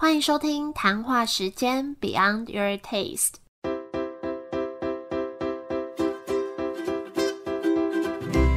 欢迎收听谈话时间 Beyond Your Taste。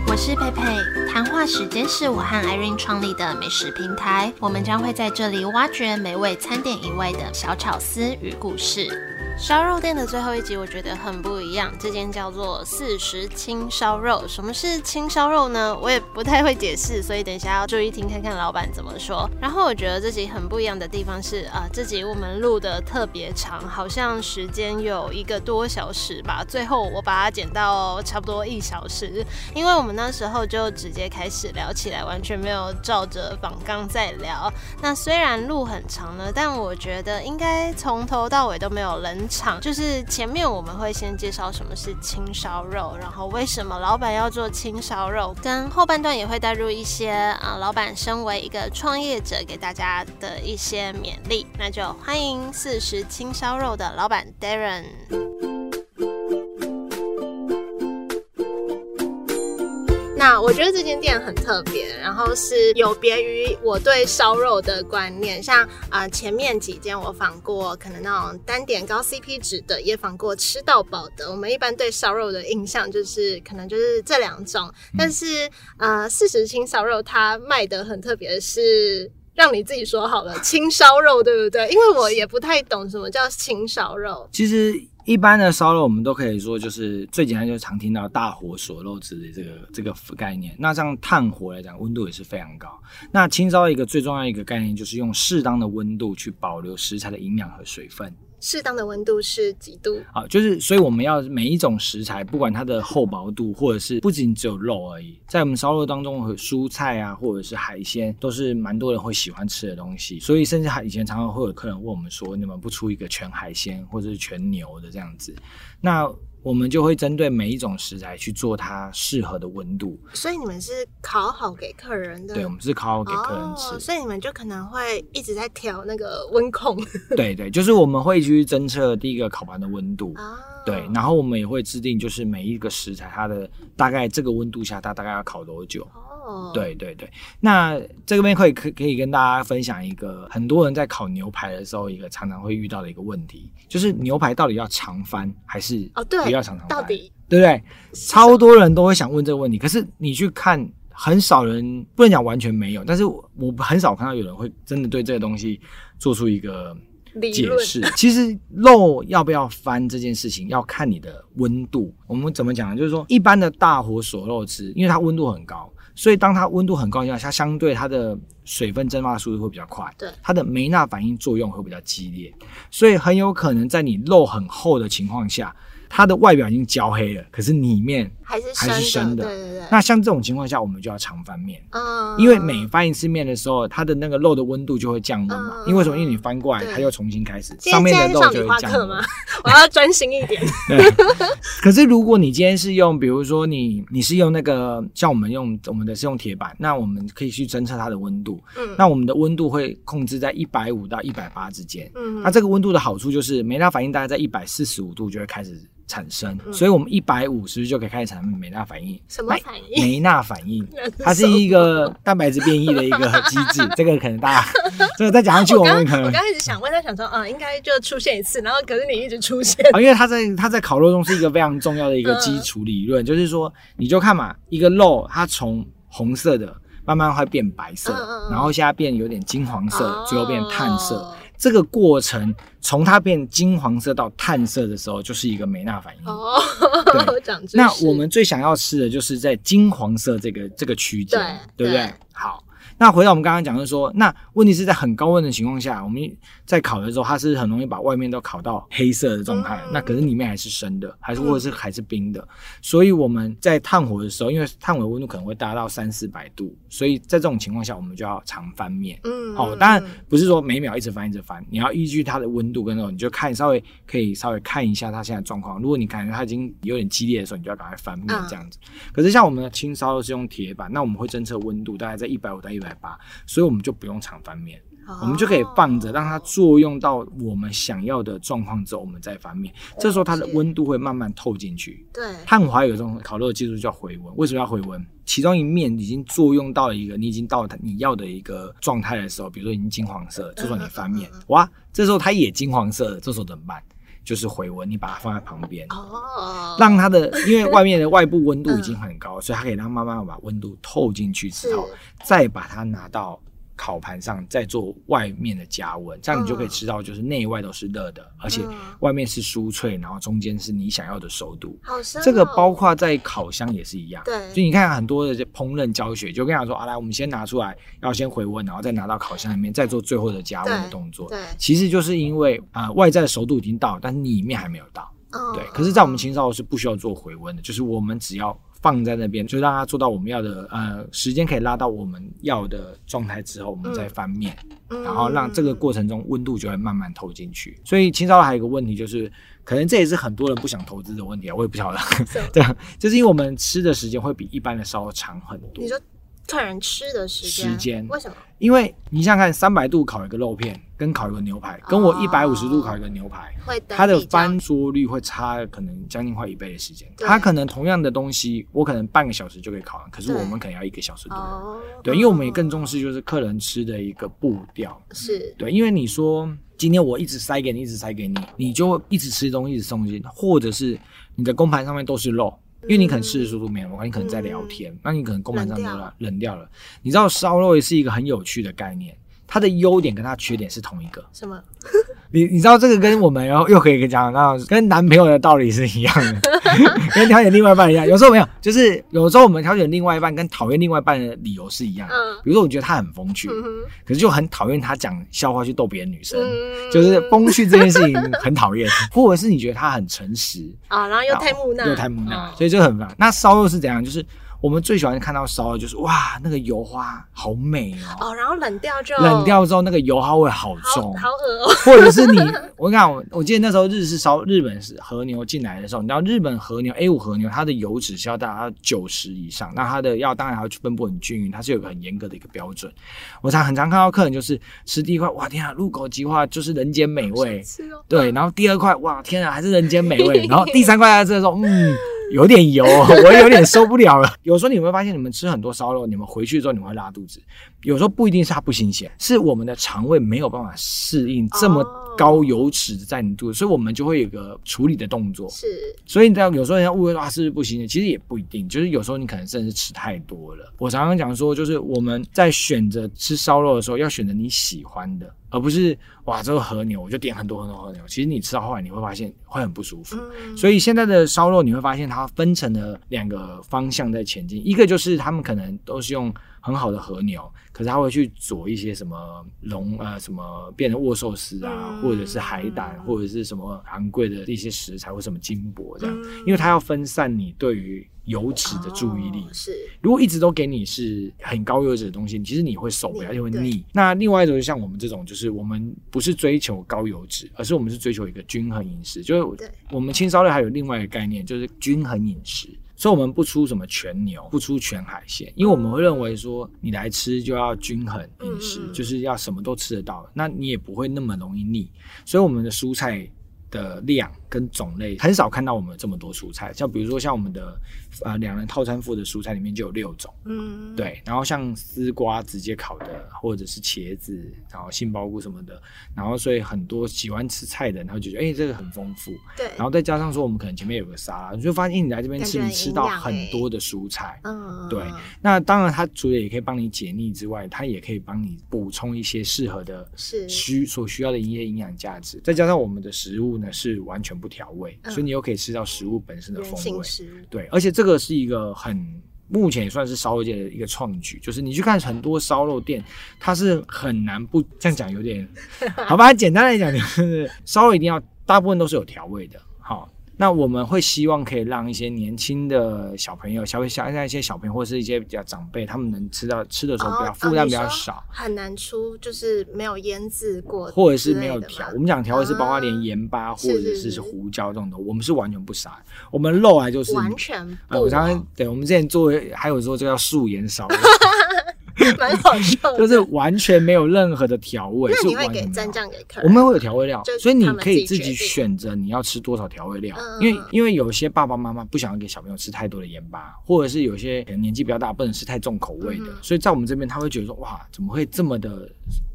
我是佩佩，谈话时间是我和 Irene 创立的美食平台，我们将会在这里挖掘美味餐点以外的小巧思与故事。烧肉店的最后一集，我觉得很不一样。这间叫做四十青烧肉。什么是青烧肉呢？我也不太会解释，所以等一下要注意听，看看老板怎么说。然后我觉得这集很不一样的地方是，啊，这集我们录的特别长，好像时间有一个多小时吧。最后我把它剪到差不多一小时，因为我们那时候就直接开始聊起来，完全没有照着访纲在聊。那虽然路很长了，但我觉得应该从头到尾都没有人。就是前面我们会先介绍什么是青烧肉，然后为什么老板要做青烧肉，跟后半段也会带入一些啊，老板身为一个创业者给大家的一些勉励。那就欢迎四十青烧肉的老板 Darren。那我觉得这间店很特别，然后是有别于我对烧肉的观念。像啊前面几间我访过，可能那种单点高 CP 值的，也访过吃到饱的。我们一般对烧肉的印象就是可能就是这两种。但是呃四十青烧肉它卖的很特别，是让你自己说好了，青烧肉对不对？因为我也不太懂什么叫青烧肉。其实。一般的烧肉，我们都可以说就是最简单，就是常听到大火锁肉之类这个这个概念。那像炭火来讲，温度也是非常高。那清烧一个最重要一个概念，就是用适当的温度去保留食材的营养和水分。适当的温度是几度？好，就是所以我们要每一种食材，不管它的厚薄度，或者是不仅只有肉而已，在我们烧肉当中，和蔬菜啊，或者是海鲜，都是蛮多人会喜欢吃的东西。所以甚至还以前常常会有客人问我们说，你们不出一个全海鲜或者是全牛的这样子？那我们就会针对每一种食材去做它适合的温度，所以你们是烤好给客人的。对，我们是烤好给客人吃，所以你们就可能会一直在调那个温控。对对，就是我们会去侦测第一个烤盘的温度，对，然后我们也会制定就是每一个食材它的大概这个温度下它大概要烤多久。对对对，那这边可以可可以跟大家分享一个很多人在烤牛排的时候一个常常会遇到的一个问题，就是牛排到底要长翻还是哦对，不要长长翻，到底对不对？超多人都会想问这个问题，可是你去看，很少人不能讲完全没有，但是我很少看到有人会真的对这个东西做出一个解释。其实肉要不要翻这件事情要看你的温度。我们怎么讲呢？就是说一般的大火锁肉吃，因为它温度很高。所以，当它温度很高下，它相对它的水分蒸发速度会比较快，对，它的酶钠反应作用会比较激烈，所以很有可能在你肉很厚的情况下。它的外表已经焦黑了，可是里面还是还是生的。对对对。那像这种情况下，我们就要常翻面。嗯。因为每翻一次面的时候，它的那个肉的温度就会降温嘛。因为什么？因为你翻过来，它又重新开始，上面的肉就会降温。我要专心一点。对。可是如果你今天是用，比如说你你是用那个像我们用我们的是用铁板，那我们可以去侦测它的温度。嗯。那我们的温度会控制在一百五到一百八之间。嗯。那这个温度的好处就是，梅纳反应大概在一百四十五度就会开始。产生，所以我们一百五是不是就可以开始产生美纳反应？什么反应？梅纳反应，它是一个蛋白质变异的一个机制。这个可能大家，这个再讲上去，我们可能我刚开始想问他，想说，嗯，应该就出现一次，然后可是你一直出现啊，因为它在它在烤肉中是一个非常重要的一个基础理论，就是说，你就看嘛，一个肉它从红色的慢慢会变白色，然后现在变有点金黄色，最后变碳色。这个过程从它变金黄色到碳色的时候，就是一个美纳反应。哦，对，那我们最想要吃的就是在金黄色这个这个区间，对不对？好。那回到我们刚刚讲的说，那问题是在很高温的情况下，我们在烤的时候，它是很容易把外面都烤到黑色的状态，那可是里面还是生的，还是或者是还是冰的。所以我们在炭火的时候，因为炭火温度可能会达到三四百度，所以在这种情况下，我们就要常翻面。嗯，好，当然不是说每秒一直翻一直翻，你要依据它的温度跟那种，你就看稍微可以稍微看一下它现在状况。如果你感觉它已经有点激烈的时候，你就要赶快翻面这样子。可是像我们的青烧是用铁板，那我们会侦测温度，大概在一百五到一百。八，所以我们就不用常翻面。我们就可以放着，让它作用到我们想要的状况之后，我们再翻面。这时候它的温度会慢慢透进去。对，汉华有一种烤肉的技术叫回温。为什么要回温？其中一面已经作用到了一个你已经到你要的一个状态的时候，比如说已经金黄色，这时候你翻面，哇，这时候它也金黄色了，这时候怎么办？就是回温，你把它放在旁边，哦，让它的因为外面的外部温度已经很高，所以它可以让慢慢把温度透进去之后，再把它拿到。烤盘上再做外面的加温，这样你就可以吃到，就是内外都是热的，而且外面是酥脆，然后中间是你想要的熟度。好这个包括在烤箱也是一样。对，就你看很多的烹饪教学，就跟他说啊，来，我们先拿出来，要先回温，然后再拿到烤箱里面，再做最后的加温的动作。对，其实就是因为啊，外在的熟度已经到，但是里面还没有到。对，可是，在我们青烧是不需要做回温的，就是我们只要。放在那边，就让它做到我们要的，呃，时间可以拉到我们要的状态之后，我们再翻面，然后让这个过程中温度就会慢慢透进去。所以青烧还有一个问题就是，可能这也是很多人不想投资的问题啊，我也不晓得，对，就是因为我们吃的时间会比一般的烧长很多。你说客人吃的时间？为什么？因为你想想看，三百度烤一个肉片，跟烤一个牛排，跟我一百五十度烤一个牛排，它的翻桌率会差可能将近快一倍的时间。它可能同样的东西，我可能半个小时就可以烤完，可是我们可能要一个小时多。对，因为我们也更重视就是客人吃的一个步调。是对，因为你说今天我一直塞给你，一直塞给你，你就一直吃东西，一直吃东西，或者是你的公盘上面都是肉。因为你可能吃的速度没有快，你可能在聊天，那你可能公盘上都冷掉了。你知道烧肉也是一个很有趣的概念，它的优点跟它缺点是同一个。什么？你你知道这个跟我们然后又可以讲到跟男朋友的道理是一样的，跟挑选另外一半一样。有时候没有，就是有时候我们挑选另外一半跟讨厌另外一半的理由是一样的。比如说，我觉得他很风趣，可是就很讨厌他讲笑话去逗别的女生，就是风趣这件事情很讨厌。或者是你觉得他很诚实啊，然后又太木讷，又太木讷，所以就很烦。那烧肉是怎样？就是。我们最喜欢看到烧的就是哇，那个油花好美哦。哦，然后冷掉就冷掉之后，那个油花味好重，好恶哦。或者是你，我讲我，我记得那时候日式烧日本是和牛进来的时候，你知道日本和牛 A 五和牛，它的油脂是要达到九十以上，那它的要当然还要分布很均匀，它是有个很严格的一个标准。我常很常看到客人就是吃第一块，哇天啊，入口即化就是人间美味，对，然后第二块，哇天啊，还是人间美味，然后第三块在这时候，嗯。有点油，我有点受不了了。有时候你会发现，你们吃很多烧肉，你们回去之后你们会拉肚子。有时候不一定是它不新鲜，是我们的肠胃没有办法适应这么高油脂在你肚子，所以我们就会有个处理的动作。是，所以你知道，有时候人家误会说啊，是不是不新鲜？其实也不一定，就是有时候你可能真的是吃太多了。我常常讲说，就是我们在选择吃烧肉的时候，要选择你喜欢的。而不是哇，这个和牛我就点很多很多和牛。其实你吃到后来你会发现会很不舒服。所以现在的烧肉你会发现它分成了两个方向在前进，一个就是他们可能都是用很好的和牛，可是他会去做一些什么龙呃什么变成握寿司啊，或者是海胆，或者是什么昂贵的一些食材或什么金箔这样，因为它要分散你对于。油脂的注意力是，如果一直都给你是很高油脂的东西，其实你会受不了，就会腻。那另外一种就像我们这种，就是我们不是追求高油脂，而是我们是追求一个均衡饮食。就是我们青烧肉还有另外一个概念，就是均衡饮食。所以我们不出什么全牛，不出全海鲜，因为我们会认为说你来吃就要均衡饮食，就是要什么都吃得到，那你也不会那么容易腻。所以我们的蔬菜。的量跟种类很少看到我们这么多蔬菜，像比如说像我们的呃两人套餐附的蔬菜里面就有六种，嗯，对，然后像丝瓜直接烤的，或者是茄子，然后杏鲍菇什么的，然后所以很多喜欢吃菜的，然后就觉得哎这个很丰富，对，然后再加上说我们可能前面有个沙拉，你就发现你来这边吃，你吃到很多的蔬菜，嗯，对，那当然它除了也可以帮你解腻之外，它也可以帮你补充一些适合的，需所需要的一些营养价值，再加上我们的食物呢。是完全不调味，所以你又可以吃到食物本身的风味。对，而且这个是一个很目前也算是烧肉界的一个创举，就是你去看很多烧肉店，它是很难不这样讲，有点 好吧？简单来讲，就是烧肉一定要大部分都是有调味的，好。那我们会希望可以让一些年轻的小朋友，小小像一些小朋友或是一些比较长辈，他们能吃到吃的时候比较负担比较少，很难出就是没有腌制过，或者是没有调。我们讲调味是包括连盐巴或者是胡椒这种的，我们是完全不撒。我们肉啊就是完全。我常常对我们之前做还有说这叫素颜烧。蛮好笑，就是完全没有任何的调味。那你会给蘸酱给客人？我们会有调味料，所以你可以自己选择你要吃多少调味料。因为因为有些爸爸妈妈不想要给小朋友吃太多的盐巴，或者是有些年纪比较大不能吃太重口味的，所以在我们这边他会觉得说哇，怎么会这么的，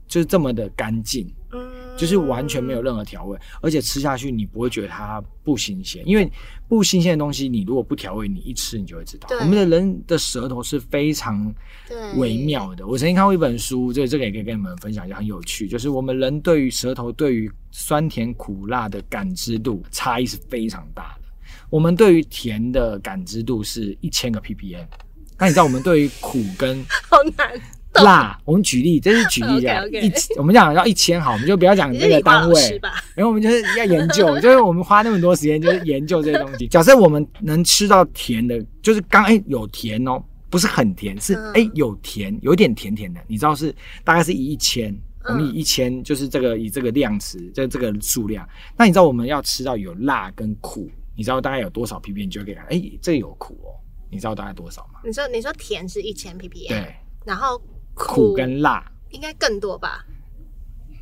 就是这么的干净。就是完全没有任何调味，而且吃下去你不会觉得它不新鲜，因为不新鲜的东西你如果不调味，你一吃你就会知道。我们的人的舌头是非常微妙的。我曾经看过一本书，这这个也可以跟你们分享一下，很有趣。就是我们人对于舌头对于酸甜苦辣的感知度差异是非常大的。我们对于甜的感知度是一千个 ppm，那你知道我们对于苦跟 好难。辣，我们举例，这是举例 这样，一我们讲要一千好，我们就不要讲那个单位，然后我们就是要研究，就是我们花那么多时间就是研究这些东西。假设我们能吃到甜的，就是刚哎有甜哦，不是很甜，是哎有甜，有点甜甜的，你知道是大概是以一千，我们以一千就是这个以这个量词，就这个数量。那你知道我们要吃到有辣跟苦，你知道大概有多少 ppm？你就可以看，哎，这有苦哦，你知道大概多少吗？你说你说甜是一千 ppm，对，然后。苦跟辣应该更多吧？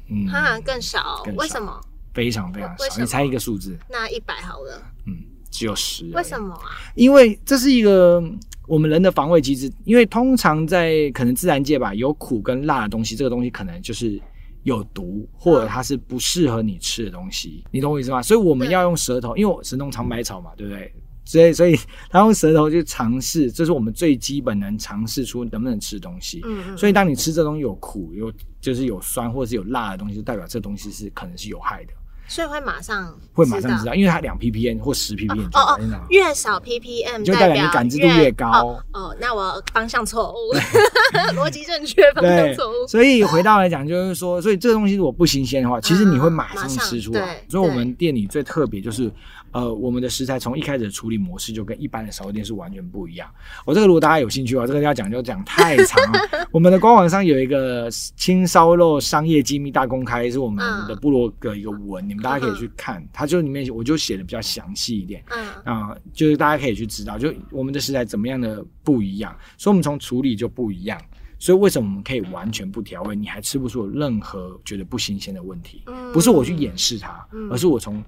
嗯，它好像更少。为什么？非常非常少。你猜一个数字？那一百好了。嗯，只有十。为什么啊？因为这是一个我们人的防卫机制。因为通常在可能自然界吧，有苦跟辣的东西，这个东西可能就是有毒，或者它是不适合你吃的东西。你懂我意思吗？所以我们要用舌头，因为神农尝百草嘛，对不对？所以，所以他用舌头去尝试，这是我们最基本能尝试出能不能吃东西。嗯所以，当你吃这东西有苦、有就是有酸或者是有辣的东西，就代表这东西是可能是有害的。所以会马上会马上知道，因为它两 ppm 或十 ppm 哦哦，越少 ppm 就代表你感知度越高。哦，那我方向错误，逻辑正确，方向错误。所以回到来讲，就是说，所以这个东西如果不新鲜的话，其实你会马上吃出来。所以，我们店里最特别就是。呃，我们的食材从一开始的处理模式就跟一般的烧肉店是完全不一样。我这个如果大家有兴趣的话，这个要讲就讲太长。我们的官网上有一个青烧肉商业机密大公开，是我们的部落格一个文，你们大家可以去看。它就里面我就写的比较详细一点，嗯啊，就是大家可以去知道，就我们的食材怎么样的不一样，所以我们从处理就不一样。所以为什么我们可以完全不调味，你还吃不出任何觉得不新鲜的问题？不是我去掩饰它，而是我从。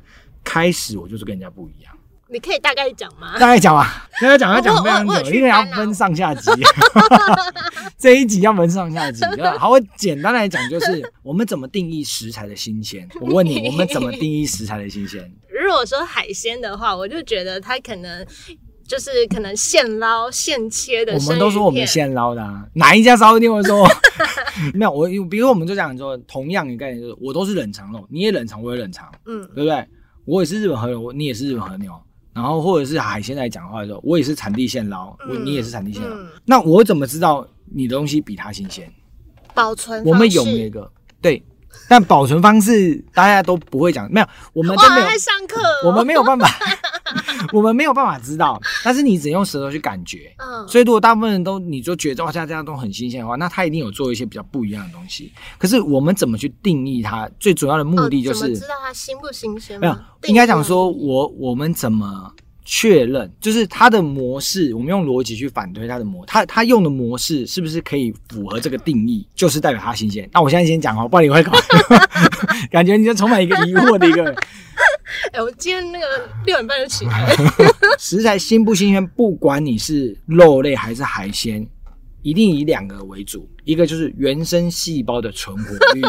开始我就是跟人家不一样，你可以大概讲吗？大概讲啊，大概讲要讲非常久，因为要分上下集。这一集要分上下集，好，我简单来讲就是我们怎么定义食材的新鲜。我问你，我们怎么定义食材的新鲜？如果说海鲜的话，我就觉得它可能就是可能现捞现切的。我们都说我们现捞的，哪一家烧肉店会说没有？我比如我们就讲说，同样一个概念就是，我都是冷藏肉，你也冷藏，我也冷藏，嗯，对不对？我也是日本和牛，你也是日本和牛，然后或者是海鲜来讲话的时候，我也是产地现捞，我你也是产地现捞。那我怎么知道你的东西比它新鲜？保存我们有那个对。但保存方式大家都不会讲，没有，我们都没有上课，我们没有办法，我们没有办法知道。但是你只用舌头去感觉，嗯，所以如果大部分人都你就觉得哇，像这样都很新鲜的话，那他一定有做一些比较不一样的东西。可是我们怎么去定义它？最主要的目的就是知道它新不新鲜？没有，应该讲说我我们怎么。确认就是它的模式，我们用逻辑去反推它的模，它它用的模式是不是可以符合这个定义，就是代表它新鲜。那我现在先讲哦，不然你会搞，感觉你就充满一个疑惑的一个。哎，我今天那个六点半就起来。食材新不新鲜，不管你是肉类还是海鲜。一定以两个为主，一个就是原生细胞的存活率，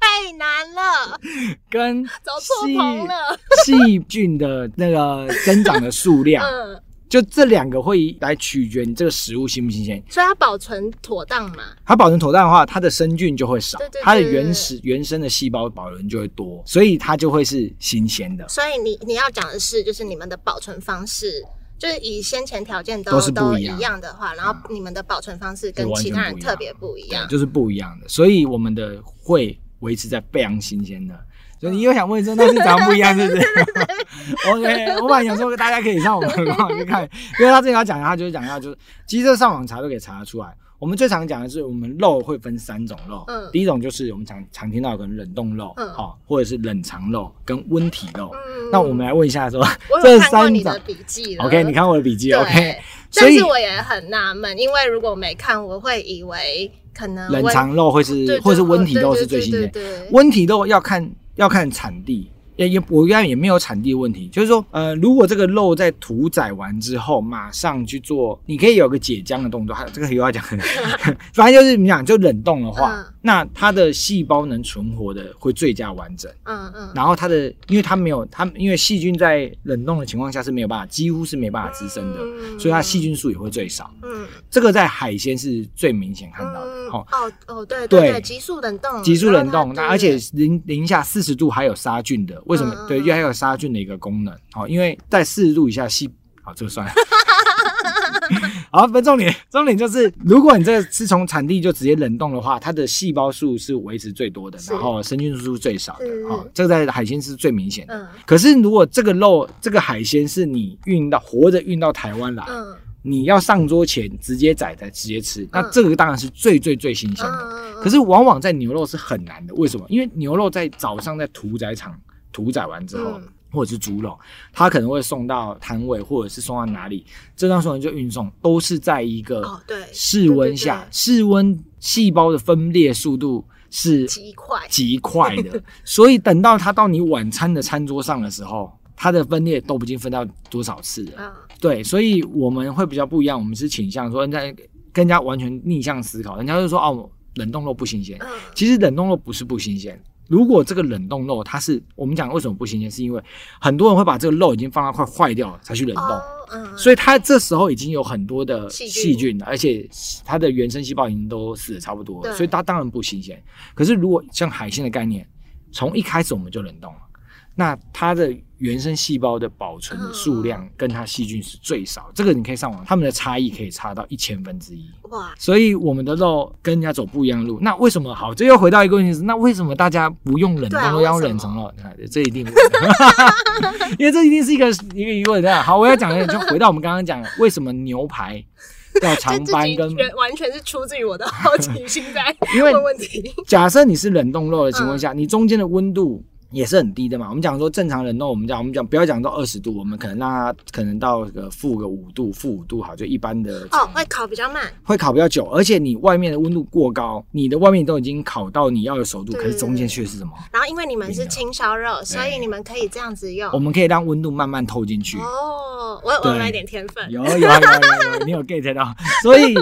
太难了，跟走错棚了，细菌的那个增长的数量，嗯，就这两个会来取决你这个食物新不新鲜。所以它保存妥当嘛？它保存妥当的话，它的生菌就会少，它的原始原生的细胞保存就会多，所以它就会是新鲜的。所以你你要讲的是，就是你们的保存方式。就是以先前条件都都一样的话，然后你们的保存方式跟其他人特别不一样，就是不一样的，所以我们的会维持在非常新鲜的。所以你又想问说那是怎样不一样，是不是？OK，我本来想说大家可以上我们的网去看，因为他这里要讲，他就是讲一下，就是其实上网查都可以查得出来。我们最常讲的是，我们肉会分三种肉。嗯，第一种就是我们常常听到可能冷冻肉，嗯，好，或者是冷藏肉跟温体肉。嗯，那我们来问一下，说这三种笔记，OK，你看我的笔记，OK。但是我也很纳闷，因为如果没看，我会以为可能冷藏肉会是，或是温体肉是最新鲜。温体肉要看要看产地。也也我原来也没有产地问题，就是说，呃，如果这个肉在屠宰完之后马上去做，你可以有个解浆的动作，还有这个又要讲，反正就是你讲就冷冻的话，那它的细胞能存活的会最佳完整，嗯嗯，然后它的，因为它没有它，因为细菌在冷冻的情况下是没有办法，几乎是没办法滋生的，所以它细菌数也会最少，嗯，这个在海鲜是最明显看到的，哦哦哦，对对，急速冷冻，急速冷冻，那而且零零下四十度还有杀菌的。为什么？对，因为还有杀菌的一个功能。好，因为在四十度以下细，好，这个算了。好，分重点，重点就是，如果你这个是从产地就直接冷冻的话，它的细胞数是维持最多的，然后生菌数是最少的。好，这个在海鲜是最明显的。嗯。可是如果这个肉，这个海鲜是你运到活着运到台湾来，嗯，你要上桌前直接宰才直接吃，那这个当然是最最最新鲜的。可是往往在牛肉是很难的，为什么？因为牛肉在早上在屠宰场。屠宰完之后，或者是猪肉，它可能会送到摊位，或者是送到哪里？这段时间就运送，都是在一个室温下，室温细胞的分裂速度是极快、极快的。所以等到它到你晚餐的餐桌上的时候，它的分裂都不经分到多少次了。对，所以我们会比较不一样，我们是倾向说，人家跟人家完全逆向思考，人家就说哦，冷冻肉不新鲜。其实冷冻肉不是不新鲜。如果这个冷冻肉，它是我们讲为什么不新鲜，是因为很多人会把这个肉已经放到快坏掉了才去冷冻，所以它这时候已经有很多的细菌了，而且它的原生细胞已经都死的差不多，所以它当然不新鲜。可是如果像海鲜的概念，从一开始我们就冷冻了。那它的原生细胞的保存的数量跟它细菌是最少，这个你可以上网，它们的差异可以差到一千分之一。哇！所以我们的肉跟人家走不一样的路。那为什么好？这又回到一个问题是，那为什么大家不用冷冻，要用冷藏肉？这一定，因为这一定是一个一个疑问。好，我要讲的就回到我们刚刚讲，为什么牛排要长斑？跟完全是出自于我的好奇心在 问问题。假设你是冷冻肉的情况下，你中间的温度。也是很低的嘛。我们讲说正常冷冻，我们讲我们讲不要讲到二十度，我们可能让它可能到个负个五度，负五度好，就一般的。哦，会烤比较慢，会烤比较久，而且你外面的温度过高，你的外面都已经烤到你要的熟度，可是中间却是什么？然后因为你们是青烧肉，所以你们可以这样子用。我们可以让温度慢慢透进去。哦，我我来点天分。有有有有有，你有 get 到？所以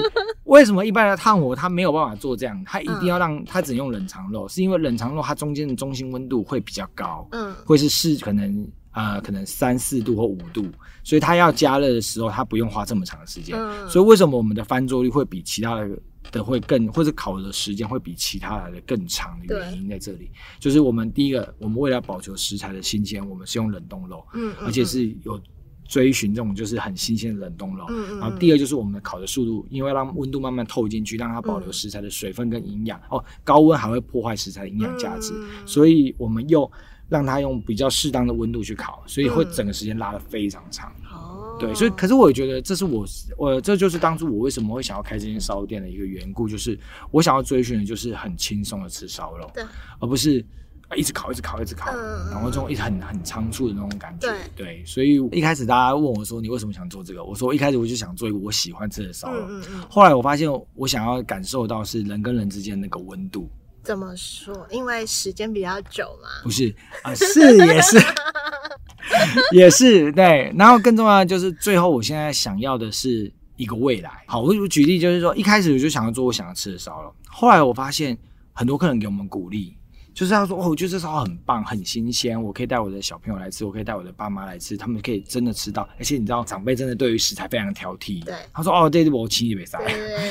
为什么一般的炭火它没有办法做这样？它一定要让它只用冷藏肉，是因为冷藏肉它中间的中心温度会比较高。嗯。会是是可能呃可能三四度或五度，所以它要加热的时候，它不用花这么长的时间。所以为什么我们的翻桌率会比其他的的会更，或者烤的时间会比其他来的更长的原因在这里，就是我们第一个，我们为了保求食材的新鲜，我们是用冷冻肉，嗯，而且是有追寻这种就是很新鲜的冷冻肉。嗯然后第二就是我们的烤的速度，因为让温度慢慢透进去，让它保留食材的水分跟营养。哦，高温还会破坏食材的营养价值，所以我们又。让它用比较适当的温度去烤，所以会整个时间拉得非常长。哦，对，所以可是我也觉得这是我我这就是当初我为什么会想要开这间烧肉店的一个缘故，就是我想要追寻的就是很轻松的吃烧肉，对，而不是一直烤一直烤一直烤，然后这种一直很很仓促的那种感觉。对，所以一开始大家问我说你为什么想做这个，我说一开始我就想做一个我喜欢吃的烧肉，嗯嗯后来我发现我想要感受到是人跟人之间那个温度。怎么说？因为时间比较久嘛。不是啊，是也是，也是 对。然后更重要的就是，最后我现在想要的是一个未来。好，我举例就是说，一开始我就想要做我想要吃的烧肉，后来我发现很多客人给我们鼓励。就是他说哦，我觉得这烧很棒，很新鲜，我可以带我的小朋友来吃，我可以带我的爸妈来吃，他们可以真的吃到。而且你知道，长辈真的对于食材非常挑剔。对，他说哦，对对，我亲也没塞。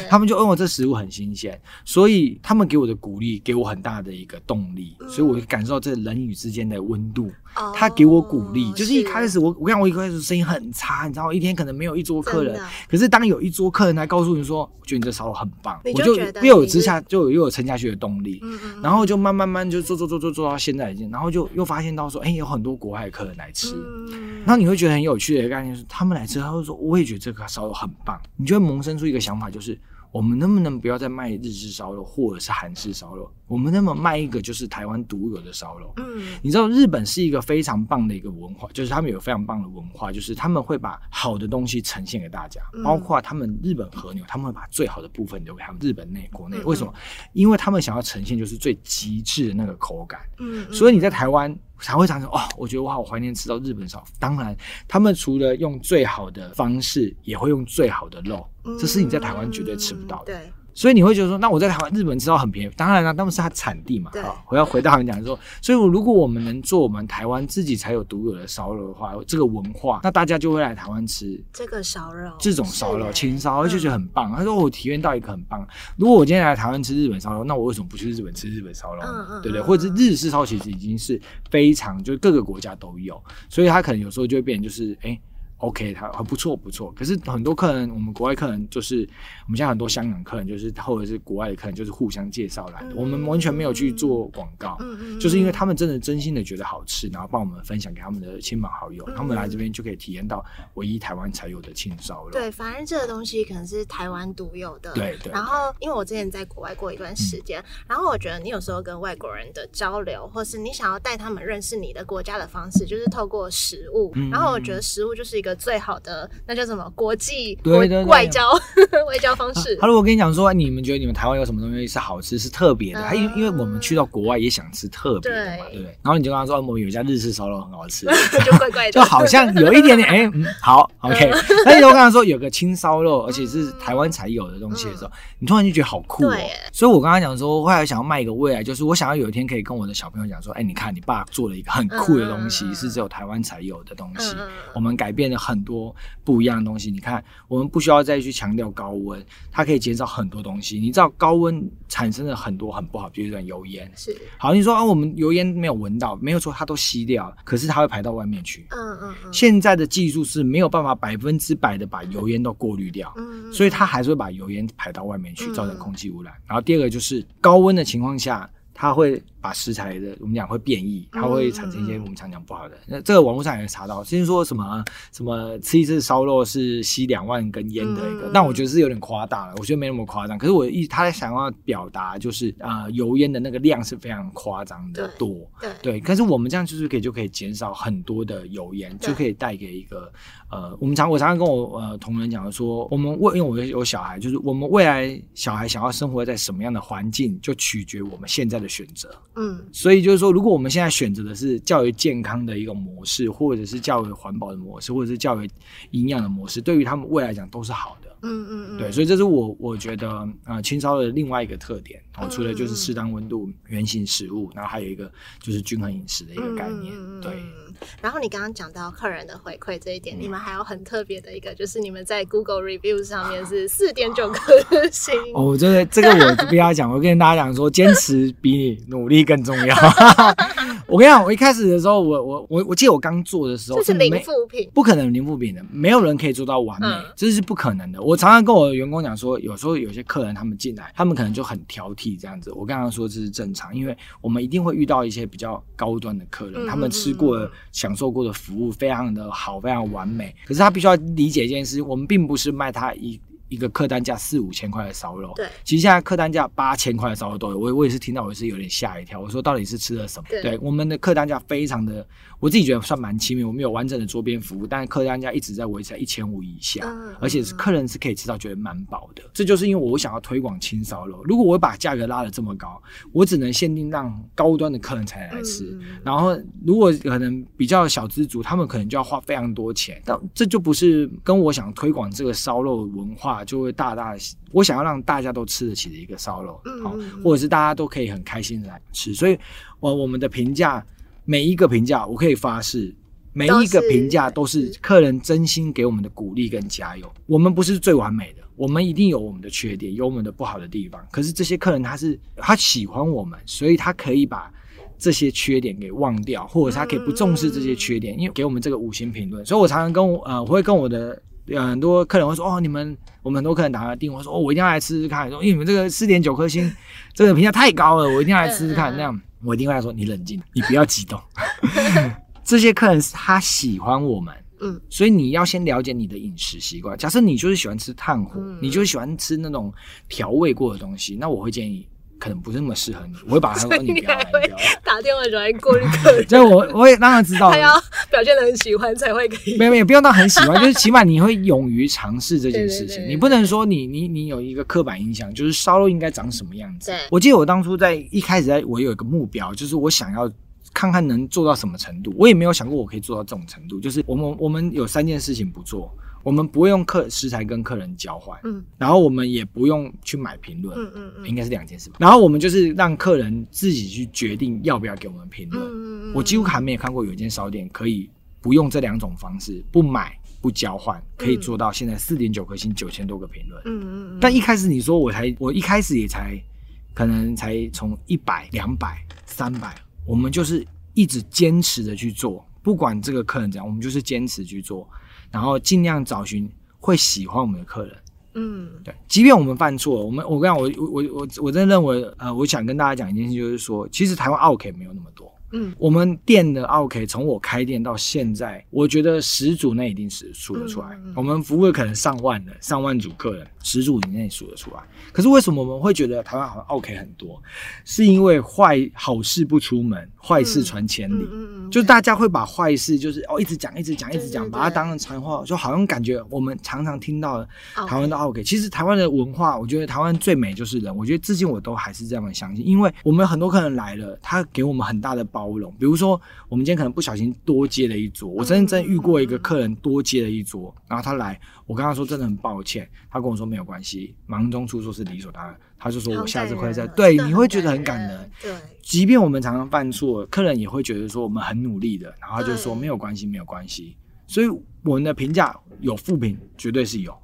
他们就问我这食物很新鲜，所以他们给我的鼓励，给我很大的一个动力，所以我感受到这人与之间的温度。他给我鼓励，就是一开始我我看我一开始声音很差，你知道，一天可能没有一桌客人，可是当有一桌客人来告诉你说，我觉得你这烧肉很棒，我就又有之下就有又有撑下去的动力，然后就慢慢慢就做做做做做到现在已经，然后就又发现到说，哎，有很多国外客人来吃，然后你会觉得很有趣的一个概念是，他们来吃，他会说，我也觉得这个烧肉很棒，你就会萌生出一个想法，就是。我们能不能不要再卖日式烧肉或者是韩式烧肉？我们能不能卖一个就是台湾独有的烧肉？嗯，你知道日本是一个非常棒的一个文化，就是他们有非常棒的文化，就是他们会把好的东西呈现给大家，包括他们日本和牛，他们会把最好的部分留给他们日本内国内。为什么？因为他们想要呈现就是最极致的那个口感。嗯，所以你在台湾才会产生哦，我觉得我好怀念吃到日本烧。当然，他们除了用最好的方式，也会用最好的肉。这是你在台湾绝对吃不到的。对。所以你会觉得说，那我在台湾、日本吃到很便宜，当然了，他们是它产地嘛。好，我要回到你讲说，所以如果我们能做我们台湾自己才有独有的烧肉的话，这个文化，那大家就会来台湾吃这个烧肉，这种烧肉，青烧就觉得很棒。他说我体验到一个很棒。如果我今天来台湾吃日本烧肉，那我为什么不去日本吃日本烧肉？嗯嗯对不对？或者是日式烧，其实已经是非常，就是各个国家都有，所以他可能有时候就会变成就是哎。OK，他很不错，不错。可是很多客人，我们国外客人就是，我们现在很多香港客人就是，或者是国外的客人就是互相介绍来的。我们完全没有去做广告，就是因为他们真的真心的觉得好吃，然后帮我们分享给他们的亲朋好友，他们来这边就可以体验到唯一台湾才有的青烧肉。对，反正这个东西可能是台湾独有的。对对。然后，因为我之前在国外过一段时间，然后我觉得你有时候跟外国人的交流，或是你想要带他们认识你的国家的方式，就是透过食物。然后我觉得食物就是一个最好的。那叫什么国际外交 外交方式？他如果跟你讲说，你们觉得你们台湾有什么东西是好吃、是特别的？他因因为我们去到国外也想吃特别的嘛，对不对？然后你就跟他说，我们有一家日式烧肉很好吃，就怪怪的，就好像有一点点哎，嗯，好，OK。那你就跟他说有个青烧肉，而且是台湾才有的东西的时候，你突然就觉得好酷哦。所以我刚刚讲说，后来想要卖一个未来，就是我想要有一天可以跟我的小朋友讲说，哎，你看你爸做了一个很酷的东西，是只有台湾才有的东西，我们改变了很多。不一样的东西，你看，我们不需要再去强调高温，它可以减少很多东西。你知道高温产生了很多很不好，比如说油烟。是，好，你说啊，我们油烟没有闻到，没有说它都吸掉了，可是它会排到外面去。嗯嗯嗯。现在的技术是没有办法百分之百的把油烟都过滤掉，嗯，所以它还是会把油烟排到外面去，造成空气污染。然后第二个就是高温的情况下。它会把食材的，我们讲会变异，它会产生一些我们常讲不好的。那这个网络上也查到，先说什么什么吃一次烧肉是吸两万根烟的一个，但我觉得是有点夸大了，我觉得没那么夸张。可是我一他想要表达就是啊，油烟的那个量是非常夸张的多，对对。可是我们这样就是可以就可以减少很多的油烟，就可以带给一个呃，我们常我常常跟我呃同仁讲说，我们未因为我有小孩，就是我们未来小孩想要生活在什么样的环境，就取决我们现在的。选择，嗯，所以就是说，如果我们现在选择的是较为健康的一个模式，或者是较为环保的模式，或者是较为营养的模式，对于他们未来讲都是好的。嗯嗯嗯，对，所以这是我我觉得啊，清烧的另外一个特点哦，除了就是适当温度、圆形食物，然后还有一个就是均衡饮食的一个概念。对。然后你刚刚讲到客人的回馈这一点，你们还有很特别的一个，就是你们在 Google Reviews 上面是四点九颗 星。哦，这个这个我不要讲，我跟大家讲说，坚持比你努力更重要。我跟你讲，我一开始的时候，我我我我记得我刚做的时候，这是零负评，不可能零负评的，没有人可以做到完美，这是不可能的。我常常跟我的员工讲说，有时候有些客人他们进来，他们可能就很挑剔这样子。我刚刚说这是正常，因为我们一定会遇到一些比较高端的客人，他们吃过、享受过的服务非常的好，非常完美。可是他必须要理解一件事，我们并不是卖他一。一个客单价四五千块的烧肉，对，其实现在客单价八千块的烧肉都有。我我也是听到，我是有点吓一跳。我说到底是吃了什么？对，我们的客单价非常的，我自己觉得算蛮亲民。我们有完整的桌边服务，但是客单价一直在维持在一千五以下，而且是客人是可以吃到觉得蛮饱的。这就是因为我想要推广轻烧肉。如果我把价格拉的这么高，我只能限定让高端的客人才来吃。然后如果可能比较小资族，他们可能就要花非常多钱。但这就不是跟我想推广这个烧肉文化就会大大。我想要让大家都吃得起的一个烧肉，好，或者是大家都可以很开心的来吃，所以，我我们的评价每一个评价，我可以发誓，每一个评价都是客人真心给我们的鼓励跟加油。我们不是最完美的，我们一定有我们的缺点，有我们的不好的地方。可是这些客人他是他喜欢我们，所以他可以把这些缺点给忘掉，或者是他可以不重视这些缺点，因为给我们这个五星评论。所以我常常跟我呃，我会跟我的。很多客人会说：“哦，你们我们很多客人打来电话说哦，我一定要来吃吃看。说因为你们这个四点九颗星，这个评价太高了，我一定要来吃吃看。那样我一定会说你冷静，你不要激动。这些客人他喜欢我们，嗯，所以你要先了解你的饮食习惯。假设你就是喜欢吃炭火，你就是喜欢吃那种调味过的东西，那我会建议。可能不是那么适合你，我会把他说你不要来，打电话就来过滤客人。就我我也当然知道，他要表现的很喜欢才会可以。没有没有，不用到很喜欢，就是起码你会勇于尝试这件事情。你不能说你你你有一个刻板印象，就是烧肉应该长什么样子。我记得我当初在一开始在我有一个目标，就是我想要看看能做到什么程度。我也没有想过我可以做到这种程度，就是我们我们有三件事情不做。我们不会用客食材跟客人交换，嗯，然后我们也不用去买评论，嗯嗯嗯，应该是两件事吧。然后我们就是让客人自己去决定要不要给我们评论。嗯嗯嗯。我几乎还没有看过有一间烧店可以不用这两种方式，不买不交换，可以做到现在四点九颗星九千多个评论。嗯嗯嗯。但一开始你说我才，我一开始也才可能才从一百、两百、三百，我们就是一直坚持的去做，不管这个客人怎样，我们就是坚持去做。然后尽量找寻会喜欢我们的客人，嗯，对，即便我们犯错，我们我跟你讲，我我我我我真的认为，呃，我想跟大家讲一件事，就是说，其实台湾 OK 没有那么多。嗯，我们店的 OK 从我开店到现在，我觉得十组那一定是数得出来。我们服务可能上万的上万组客人，十组以内数得出来。可是为什么我们会觉得台湾好像 OK 很多？是因为坏好事不出门，坏事传千里。嗯嗯，就大家会把坏事就是哦一直讲一直讲一直讲，把它当成传话，就好像感觉我们常常听到台湾的 OK。其实台湾的文化，我觉得台湾最美就是人。我觉得至今我都还是这样的相信，因为我们很多客人来了，他给我们很大的包容。比如说，我们今天可能不小心多接了一桌，我真真遇过一个客人多接了一桌，然后他来，我跟他说真的很抱歉，他跟我说没有关系，忙中出错是理所当然。他就说我下次会再对，你会觉得很感人。对，即便我们常常犯错，客人也会觉得说我们很努力的，然后他就说没有关系，没有关系。所以我们的评价有负评，绝对是有。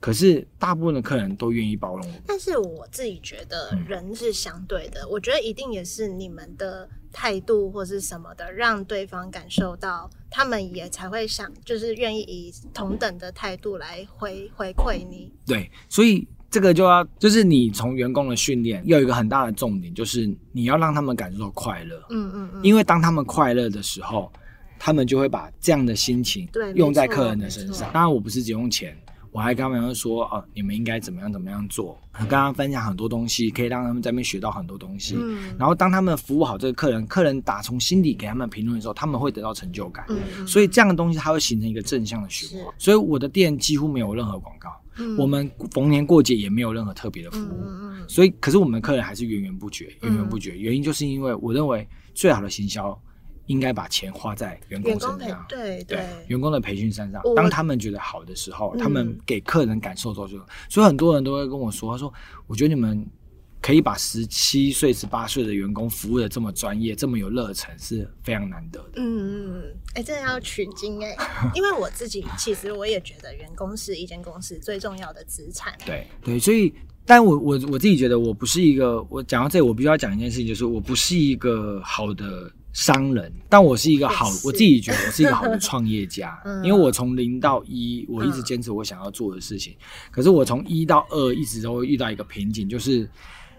可是大部分的客人都愿意包容我，但是我自己觉得人是相对的，我觉得一定也是你们的态度或是什么的，让对方感受到，他们也才会想，就是愿意以同等的态度来回回馈你。对，所以这个就要就是你从员工的训练有一个很大的重点，就是你要让他们感受到快乐。嗯嗯嗯，因为当他们快乐的时候，他们就会把这样的心情对用在客人的身上。当然，我不是只用钱。我还跟他们说哦，你们应该怎么样怎么样做，跟他分享很多东西，可以让他们在那边学到很多东西。嗯，然后当他们服务好这个客人，客人打从心底给他们评论的时候，他们会得到成就感。嗯，所以这样的东西它会形成一个正向的循环。所以我的店几乎没有任何广告，我们逢年过节也没有任何特别的服务。所以可是我们的客人还是源源不绝，源源不绝。原因就是因为我认为最好的行销。应该把钱花在员工身上，对对，员工的培训身上。当他们觉得好的时候，他们给客人感受到就，所以很多人都会跟我说，他说：“我觉得你们可以把十七岁、十八岁的员工服务的这么专业、这么有热忱，是非常难得的。”嗯嗯，哎，真的要取经哎，因为我自己其实我也觉得员工是一间公司最重要的资产。对对，所以，但我我我自己觉得，我不是一个，我讲到这，我必须要讲一件事情，就是我不是一个好的。商人，但我是一个好，我自己觉得我是一个好的创业家，因为我从零到一，我一直坚持我想要做的事情。可是我从一到二，一直都会遇到一个瓶颈，就是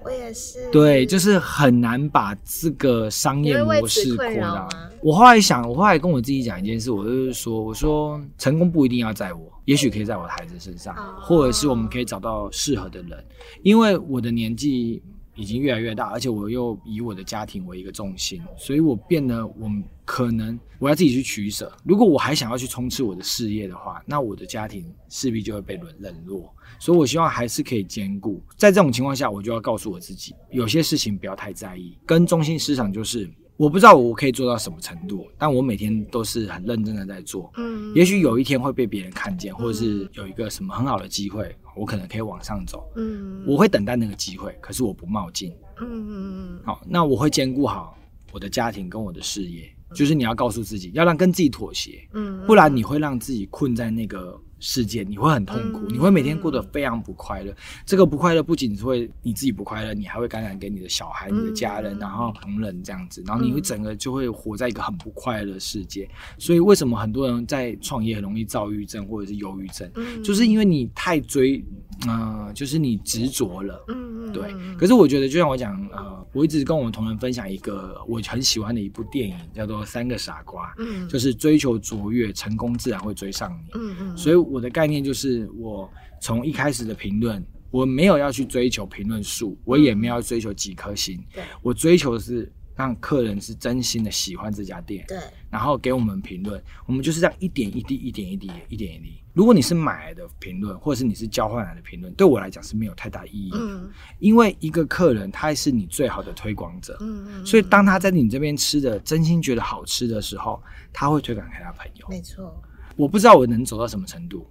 我也是，对，就是很难把这个商业模式扩大。我后来想，我后来跟我自己讲一件事，我就是说，我说成功不一定要在我，也许可以在我的孩子身上，或者是我们可以找到适合的人，因为我的年纪。已经越来越大，而且我又以我的家庭为一个重心，所以我变得，我可能我要自己去取舍。如果我还想要去冲刺我的事业的话，那我的家庭势必就会被冷冷落。所以我希望还是可以兼顾。在这种情况下，我就要告诉我自己，有些事情不要太在意。跟中心思想就是。我不知道我可以做到什么程度，但我每天都是很认真的在做。嗯，也许有一天会被别人看见，或者是有一个什么很好的机会，我可能可以往上走。嗯，我会等待那个机会，可是我不冒进。嗯嗯嗯。好，那我会兼顾好我的家庭跟我的事业。就是你要告诉自己，要让跟自己妥协。嗯，不然你会让自己困在那个世界，你会很痛苦，你会每天过得非常不快乐。这个不快乐不仅是会你自己不快乐，你还会感染给你的小孩、你的家人，然后同人这样子，然后你会整个就会活在一个很不快乐的世界。所以为什么很多人在创业很容易躁郁症或者是忧郁症，就是因为你太追，呃，就是你执着了。嗯对。可是我觉得，就像我讲，呃，我一直跟我们同仁分享一个我很喜欢的一部电影，叫做《三个傻瓜》，嗯，就是追求卓越，成功自然会追上你。嗯嗯。所以。我的概念就是，我从一开始的评论，我没有要去追求评论数，我也没有追求几颗星。对，我追求的是让客人是真心的喜欢这家店。对，然后给我们评论，我们就是这样一点一滴、一点一滴、一点一滴。如果你是买来的评论，或者是你是交换来的评论，对我来讲是没有太大意义的。嗯，因为一个客人他是你最好的推广者。嗯嗯。所以当他在你这边吃的真心觉得好吃的时候，他会推广给他朋友。没错。我不知道我能走到什么程度，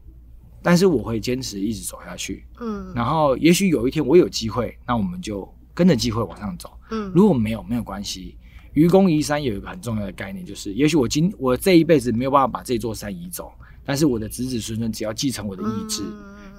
但是我会坚持一直走下去。嗯，然后也许有一天我有机会，那我们就跟着机会往上走。嗯，如果没有，没有关系。愚公移山有一个很重要的概念，就是也许我今我这一辈子没有办法把这座山移走，但是我的子子孙孙只要继承我的意志，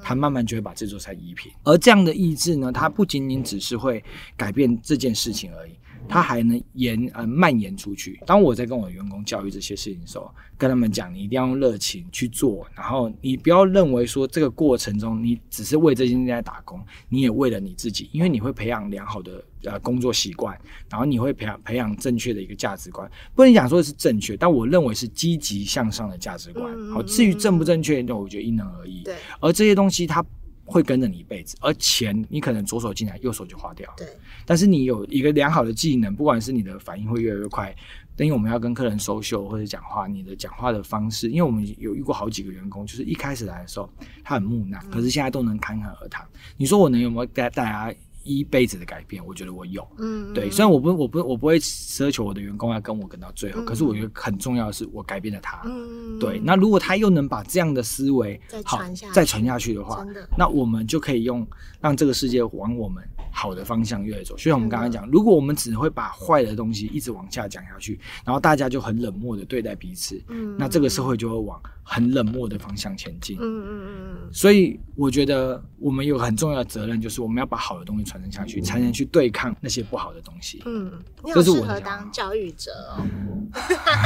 他慢慢就会把这座山移平。而这样的意志呢，它不仅仅只是会改变这件事情而已。它还能延呃蔓延出去。当我在跟我员工教育这些事情的时候，跟他们讲，你一定要用热情去做，然后你不要认为说这个过程中你只是为这些人在打工，你也为了你自己，因为你会培养良好的呃工作习惯，然后你会培养培养正确的一个价值观。不能讲说是正确，但我认为是积极向上的价值观。好，至于正不正确，那我觉得因人而异。对，而这些东西它。会跟着你一辈子，而钱你可能左手进来，右手就花掉。对，但是你有一个良好的技能，不管是你的反应会越来越快。等于我们要跟客人收秀或者讲话，你的讲话的方式，因为我们有遇过好几个员工，就是一开始来的时候他很木讷，可是现在都能侃侃而谈。你说我能有没有带大家？一辈子的改变，我觉得我有，嗯，对。虽然我不，我不，我不会奢求我的员工要跟我跟到最后，可是我觉得很重要的是，我改变了他，嗯，对。那如果他又能把这样的思维再传下，再传下去的话，那我们就可以用让这个世界往我们好的方向越走。就像我们刚刚讲，如果我们只会把坏的东西一直往下讲下去，然后大家就很冷漠的对待彼此，嗯，那这个社会就会往。很冷漠的方向前进。嗯嗯嗯嗯。所以我觉得我们有很重要的责任，就是我们要把好的东西传承下去，才能去对抗那些不好的东西。嗯，这是我当教育者哦。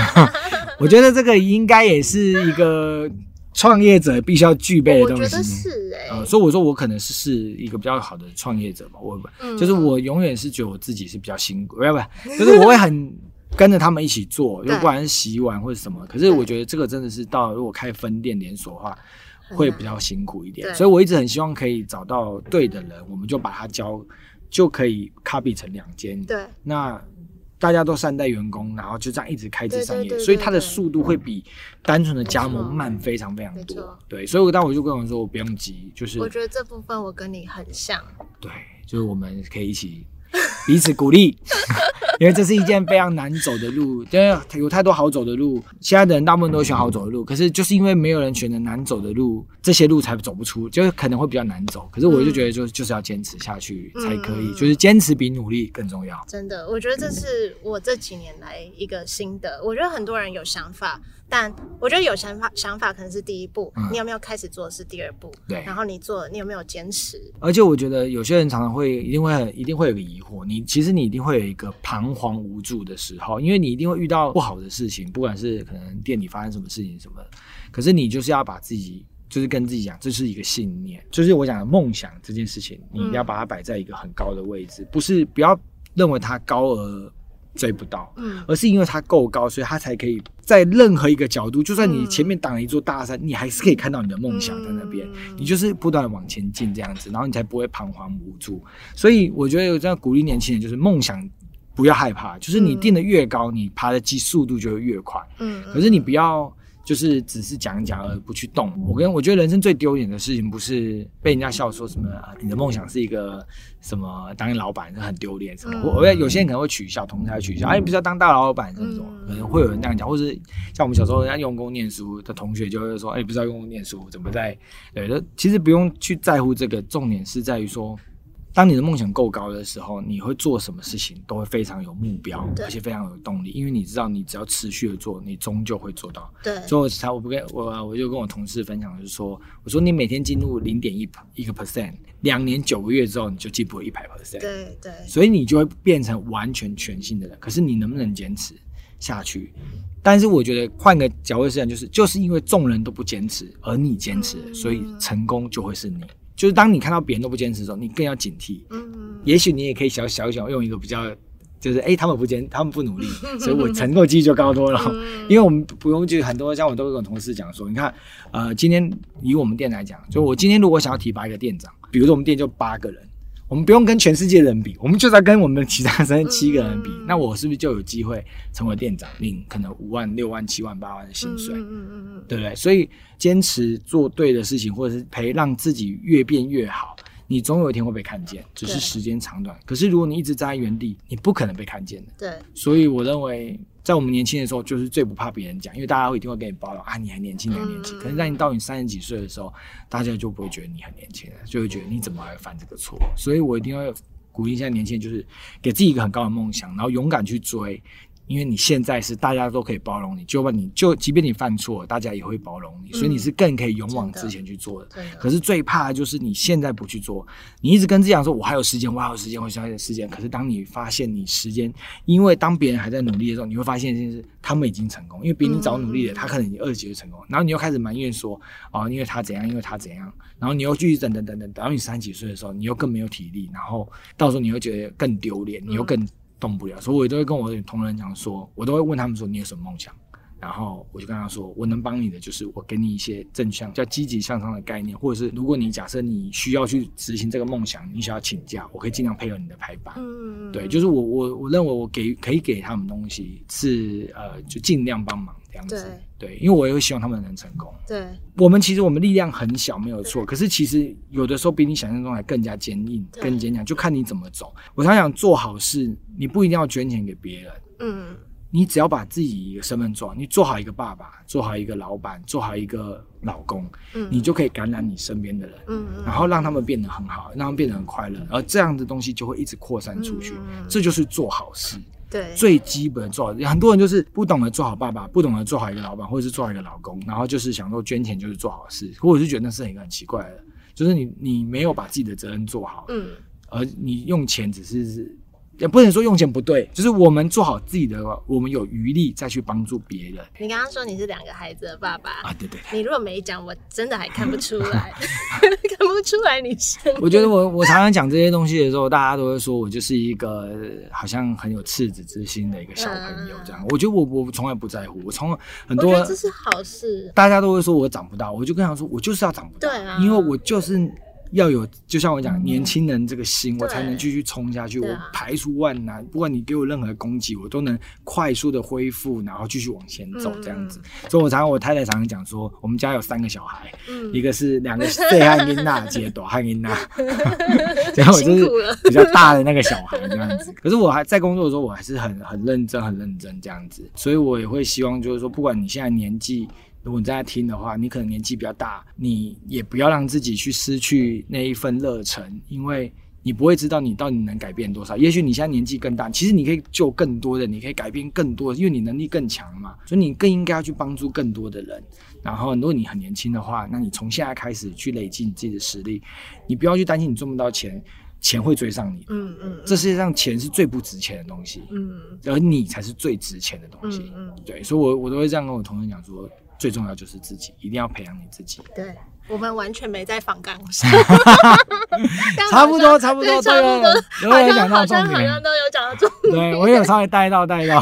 我觉得这个应该也是一个创业者必须要具备的东西。我觉得是哎。所以我说我可能是是一个比较好的创业者吧。我就是我永远是觉得我自己是比较辛苦，不不，就是我会很。跟着他们一起做，又不管是洗碗或者什么，可是我觉得这个真的是到如果开分店连锁的话，会比较辛苦一点。所以我一直很希望可以找到对的人，我们就把他交，就可以 copy 成两间。对，那大家都善待员工，然后就这样一直开枝散叶，所以它的速度会比单纯的加盟慢非常非常多。对，所以我当我就跟我说，我不用急，就是我觉得这部分我跟你很像。对，就是我们可以一起。彼此鼓励，因为这是一件非常难走的路，因为有太多好走的路。现在的人大部分都选好走的路，可是就是因为没有人选择难走的路，这些路才走不出，就是可能会比较难走。可是我就觉得，就就是要坚持下去才可以，就是坚持比努力更重要。真的，我觉得这是我这几年来一个心得。我觉得很多人有想法。但我觉得有想法，想法可能是第一步，你有没有开始做是第二步。对，然后你做，你有没有坚持？而且我觉得有些人常常会一定会一定会有个疑惑，你其实你一定会有一个彷徨无助的时候，因为你一定会遇到不好的事情，不管是可能店里发生什么事情什么，可是你就是要把自己就是跟自己讲，这是一个信念，就是我讲的梦想这件事情，你要把它摆在一个很高的位置，不是不要认为它高而。追不到，嗯，而是因为它够高，所以它才可以在任何一个角度，就算你前面挡了一座大山，你还是可以看到你的梦想在那边。你就是不断的往前进这样子，然后你才不会彷徨无助。所以我觉得有这样鼓励年轻人，就是梦想不要害怕，就是你定的越高，你爬的机速度就会越快。嗯，可是你不要。就是只是讲一讲而不去动。我跟我觉得人生最丢脸的事情，不是被人家笑说什么你的梦想是一个什么当老板，很丢脸什么。我我有些人可能会取笑，同台取笑，哎，你不是要当大老板什么什么，可能会有人那样讲，或是像我们小时候人家用功念书的同学就会说，哎，你不是要用功念书，怎么在？对，其实不用去在乎这个，重点是在于说。当你的梦想够高的时候，你会做什么事情都会非常有目标，而且非常有动力，因为你知道你只要持续的做，你终究会做到。对，所以我才我不跟我我就跟我同事分享，就是说，我说你每天进入零点一一个 percent，两年九个月之后你就进步了一百 percent，对对所以你就会变成完全全新的人。可是你能不能坚持下去？但是我觉得换个角度思想，就是就是因为众人都不坚持，而你坚持，嗯所以成功就会是你。就是当你看到别人都不坚持的时候，你更要警惕。嗯，也许你也可以小小小用一个比较，就是哎、诶他们不坚，他们不努力，所以我承诺几率就高多了。嗯因为我们不用就很多，像我都会跟同事讲说，你看，呃，今天以我们店来讲，就我今天如果想要提拔一个店长，比如说我们店就八个人，我们不用跟全世界的人比，我们就在跟我们其他三七个人比，嗯那我是不是就有机会成为店长，领可能五万、六万、七万、八万的薪水？嗯嗯嗯嗯对不对？所以坚持做对的事情，或者是陪让自己越变越好，你总有一天会被看见，只是时间长短。可是如果你一直站在原地，你不可能被看见的。对，所以我认为，在我们年轻的时候，就是最不怕别人讲，因为大家会一定会给你包容啊，你还年轻，你还年轻。嗯可是当你到你三十几岁的时候，大家就不会觉得你很年轻了，就会觉得你怎么还会犯这个错。所以我一定要鼓励现在年轻人，就是给自己一个很高的梦想，然后勇敢去追。因为你现在是大家都可以包容你，就问你就即便你犯错，大家也会包容你，所以你是更可以勇往直前去做的。可是最怕的就是你现在不去做，你一直跟自己讲说“我还有时间，我还有时间，我还有时间”。可是当你发现你时间，因为当别人还在努力的时候，你会发现一件事，他们已经成功，因为比你早努力的，嗯他可能已经二十几岁成功，然后你又开始埋怨说哦，因为他怎样，因为他怎样，然后你又继续等等等等，等到你三十几岁的时候，你又更没有体力，然后到时候你会觉得更丢脸，你又更动不了。所以我都会跟我的同仁讲说，我都会问他们说你有什么梦想。然后我就跟他说，我能帮你的就是我给你一些正向、叫积极向上的概念，或者是如果你假设你需要去执行这个梦想，你想要请假，我可以尽量配合你的排版。嗯，对，就是我我我认为我给可以给他们东西是呃，就尽量帮忙这样子。对，因为我也会希望他们能成功。对我们其实我们力量很小，没有错。可是其实有的时候比你想象中还更加坚硬、更坚强，就看你怎么走。我常想做好事，你不一定要捐钱给别人。嗯你只要把自己一个身份做好，你做好一个爸爸，做好一个老板，做好一个老公，嗯，你就可以感染你身边的人，嗯嗯，然后让他们变得很好，让他们变得很快乐，而这样的东西就会一直扩散出去。嗯这就是做好事对最基本的做好。很多人就是不懂得做好爸爸，不懂得做好一个老板，或者是做好一个老公，然后就是想说捐钱就是做好事，或者是觉得那是一个很奇怪的，就是你你没有把自己的责任做好，嗯而你用钱只是也不能说用钱不对，就是我们做好自己的，我们有余力再去帮助别人你刚刚说你是两个孩子的爸爸，啊。对对对，你如果没讲，我真的还看不出来，看不出来你是。我觉得我我常常讲这些东西的时候，大家都会说我就是一个呃好像很有赤子之心的一个小朋友这样。我觉得我我从来不在乎，我从很多这是好事。大家都会说我长不大，我就跟他们说，我就是要长不大，对啊因为我就是要有，就像我讲，年轻人这个心，对我才能继续冲下去，我排除万难，不管你给我任何攻击，我都能快速的恢复，然后继续往前走嗯这样子。所以我常常我太太常常讲说，我们家有三个小孩，嗯。一个是两个细汉英娜，姐朵汉英娜，然后我就是比较大的那个小孩这样子。可是我还在工作的时候，我还是很很认真、很认真这样子，所以我也会希望就是说，不管你现在年纪。如果你在听的话，你可能年纪比较大，你也不要让自己去失去那一份热忱，因为你不会知道你到底能改变多少。也许你现在年纪更大，其实你可以救更多的，你可以改变更多，因为你能力更强嘛，所以你更应该要去帮助更多的人。然后，如果你很年轻的话，那你从现在开始去累积你自己的实力，你不要去担心你赚不到钱，钱会追上你。嗯嗯这世界上钱是最不值钱的东西，嗯而你才是最值钱的东西。嗯嗯，对，所以我我都会这样跟我同事讲说，最重要就是自己，一定要培养你自己。对。我们完全没在仿纲上，差不多，差不多，差不多，有好像好像好像。都有讲到重点。对，我有稍微带到带到，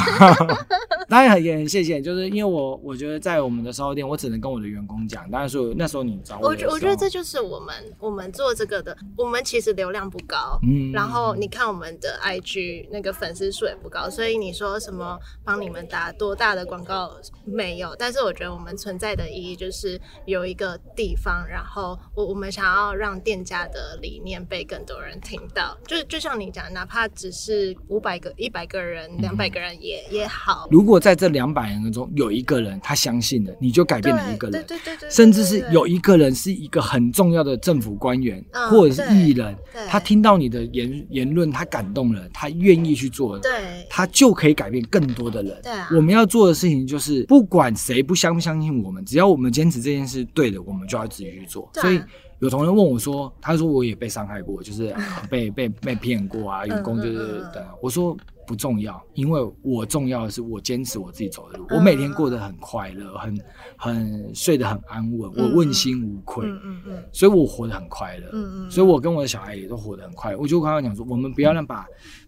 当然也很谢谢，就是因为我我觉得在我们的烧肉店，我只能跟我的员工讲，当然说那时候你找我我觉得这就是我们我们做这个的，我们其实流量不高，嗯然后你看我们的 IG 那个粉丝数也不高，所以你说什么帮你们打多大的广告没有？但是我觉得我们存在的意义就是有一个地方方，然后我我们想要让店家的理念被更多人听到，就是就像你讲，哪怕只是五百个、一百个人、两百个人也也好。如果在这两百人中有一个人他相信了，你就改变了一个人，对对对，甚至是有一个人是一个很重要的政府官员或者是艺人，他听到你的言言论，他感动了，他愿意去做，对，他就可以改变更多的人。对啊，我们要做的事情就是，不管谁不相不相信我们，只要我们坚持这件事对的，我们就要自己去做。所以有同仁问我说：“他说我也被伤害过，就是 被被被骗过啊，员工就是等。”我说不重要，因为我重要的是我坚持我自己走的路。我每天过得很快乐，很很睡得很安稳，我问心无愧。嗯嗯嗯，所以我活得很快乐。嗯嗯，所以我跟我的小孩也都活得很快乐。我就刚刚讲说，我们不要让把。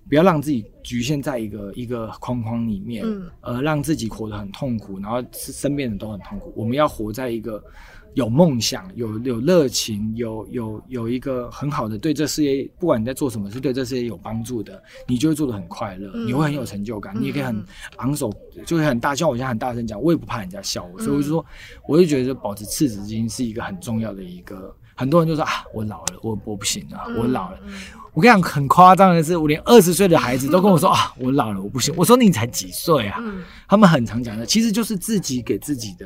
不要让自己局限在一个一个框框里面，呃，让自己活得很痛苦，然后身边人都很痛苦。我们要活在一个有梦想、有有热情、有有有一个很好的对这事业，不管你在做什么，是对这事业有帮助的，你就会做得很快乐，你会很有成就感，你也可以很昂首，就会很大。像我现在很大声讲，我也不怕人家笑我，所以我就说，我就觉得保持赤子之心是一个很重要的一个。很多人就说啊，我老了，我我不行了，我老了。我跟你讲，很夸张的是，我连二十岁的孩子都跟我说 啊，我老了，我不行。我说你才几岁啊？他们很常讲的，其实就是自己给自己的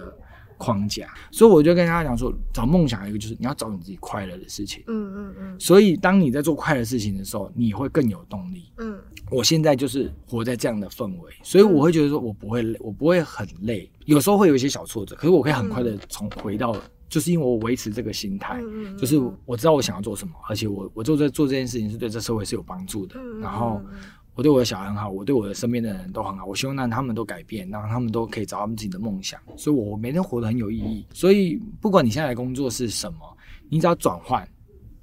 框架。所以我就跟大家讲说，找梦想一个就是你要找你自己快乐的事情。嗯嗯嗯。所以当你在做快乐事情的时候，你会更有动力。嗯。我现在就是活在这样的氛围，所以我会觉得说我不会累，我不会很累。有时候会有一些小挫折，可是我可以很快的从回到。就是因为我维持这个心态，就是我知道我想要做什么，而且我我做这做这件事情是对这社会是有帮助的。然后我对我的小孩很好，我对我的身边的人都很好。我希望让他们都改变，让他们都可以找他们自己的梦想。所以，我每天活得很有意义。所以，不管你现在的工作是什么，你只要转换，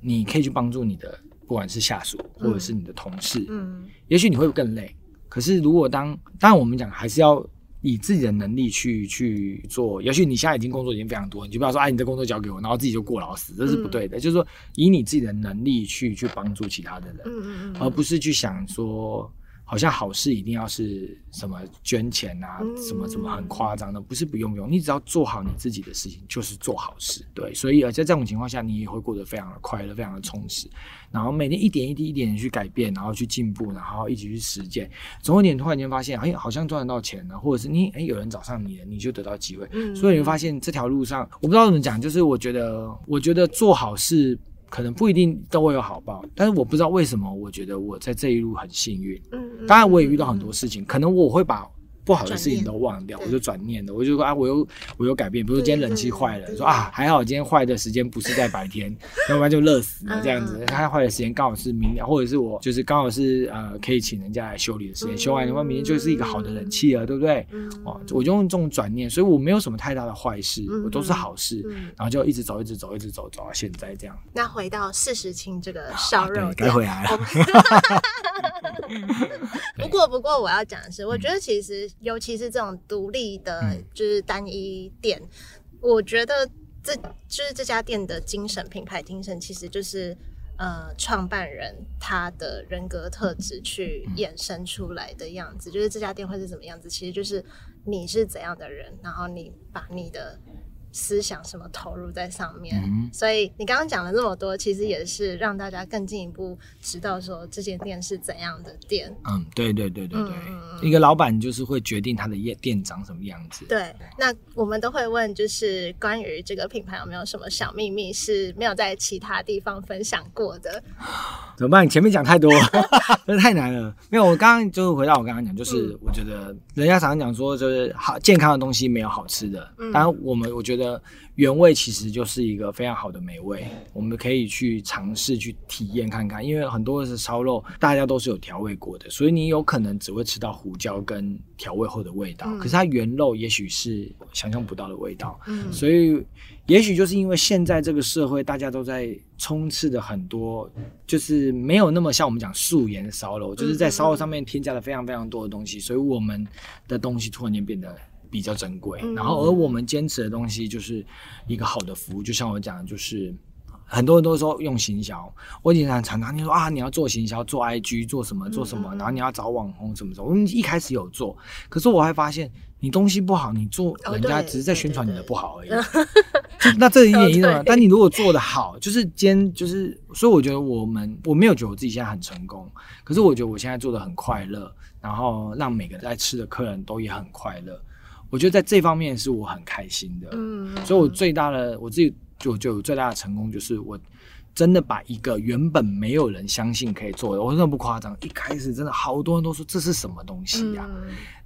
你可以去帮助你的，不管是下属或者是你的同事。嗯，也许你会更累。可是，如果当当然我们讲还是要。以自己的能力去去做，也许你现在已经工作已经非常多，你就不要说哎，你的工作交给我，然后自己就过劳死，这是不对的。就是说，以你自己的能力去去帮助其他的人，而不是去想说。好像好事一定要是什么捐钱啊，什么什么很夸张的，不是不用用，你只要做好你自己的事情，就是做好事。对，所以而在这种情况下，你也会过得非常的快乐，非常的充实。然后每天一点一滴、一点去改变，然后去进步，然后一起去实践，总有一点突然间发现，哎，好像赚得到钱了，或者是你哎有人找上你了，你就得到机会。所以你会发现这条路上，我不知道怎么讲，就是我觉得，我觉得做好事。可能不一定都会有好报，但是我不知道为什么，我觉得我在这一路很幸运。嗯，当然我也遇到很多事情，可能我会把。不好的事情都忘掉，我就转念了，我就说啊，我有我有改变，比如说今天冷气坏了，说啊还好今天坏的时间不是在白天，要不然就热死了这样子。它坏的时间刚好是明天，或者是我就是刚好是呃可以请人家来修理的时间，修完的话明天就是一个好的冷气了，对不对？哦，我就用这种转念，所以我没有什么太大的坏事，我都是好事，然后就一直走，一直走，一直走，走到现在这样。那回到四十清这个烧肉，该回来了。不过不过我要讲的是，我觉得其实。尤其是这种独立的，就是单一店，我觉得这就是这家店的精神，品牌精神其实就是呃创办人他的人格特质去衍生出来的样子，就是这家店会是什么样子，其实就是你是怎样的人，然后你把你的。思想什么投入在上面，所以你刚刚讲了那么多，其实也是让大家更进一步知道说这间店是怎样的店。嗯，对对对对对，一个老板就是会决定他的业店长什么样子。对，那我们都会问，就是关于这个品牌有没有什么小秘密是没有在其他地方分享过的？怎么办？你前面讲太多，真的太难了。没有，我刚刚就是回到我刚刚讲，就是我觉得人家常常讲说，就是好健康的东西没有好吃的。当然，我们我觉得。的原味其实就是一个非常好的美味，我们可以去尝试去体验看看。因为很多的烧肉，大家都是有调味过的，所以你有可能只会吃到胡椒跟调味后的味道，可是它原肉也许是想象不到的味道。嗯，所以也许就是因为现在这个社会，大家都在充斥着很多，就是没有那么像我们讲素颜烧肉，就是在烧肉上面添加了非常非常多的东西，所以我们的东西突然间变得。比较珍贵，然后而我们坚持的东西就是一个好的服务，就像我讲的，就是很多人都说用行销，我经常常常听说啊，你要做行销，做 IG，做什么做什么，然后你要找网红什么什么。我们一开始有做，可是我还发现你东西不好，你做人家只是在宣传你的不好而已。那这一点意思吗？但你如果做的好，就是兼就是，所以我觉得我们我没有觉得我自己现在很成功，可是我觉得我现在做的很快乐，然后让每个在吃的客人都也很快乐。我觉得在这方面是我很开心的。嗯，所以我最大的我自己就就最大的成功就是我真的把一个原本没有人相信可以做的，我真的不夸张，一开始真的好多人都说这是什么东西呀。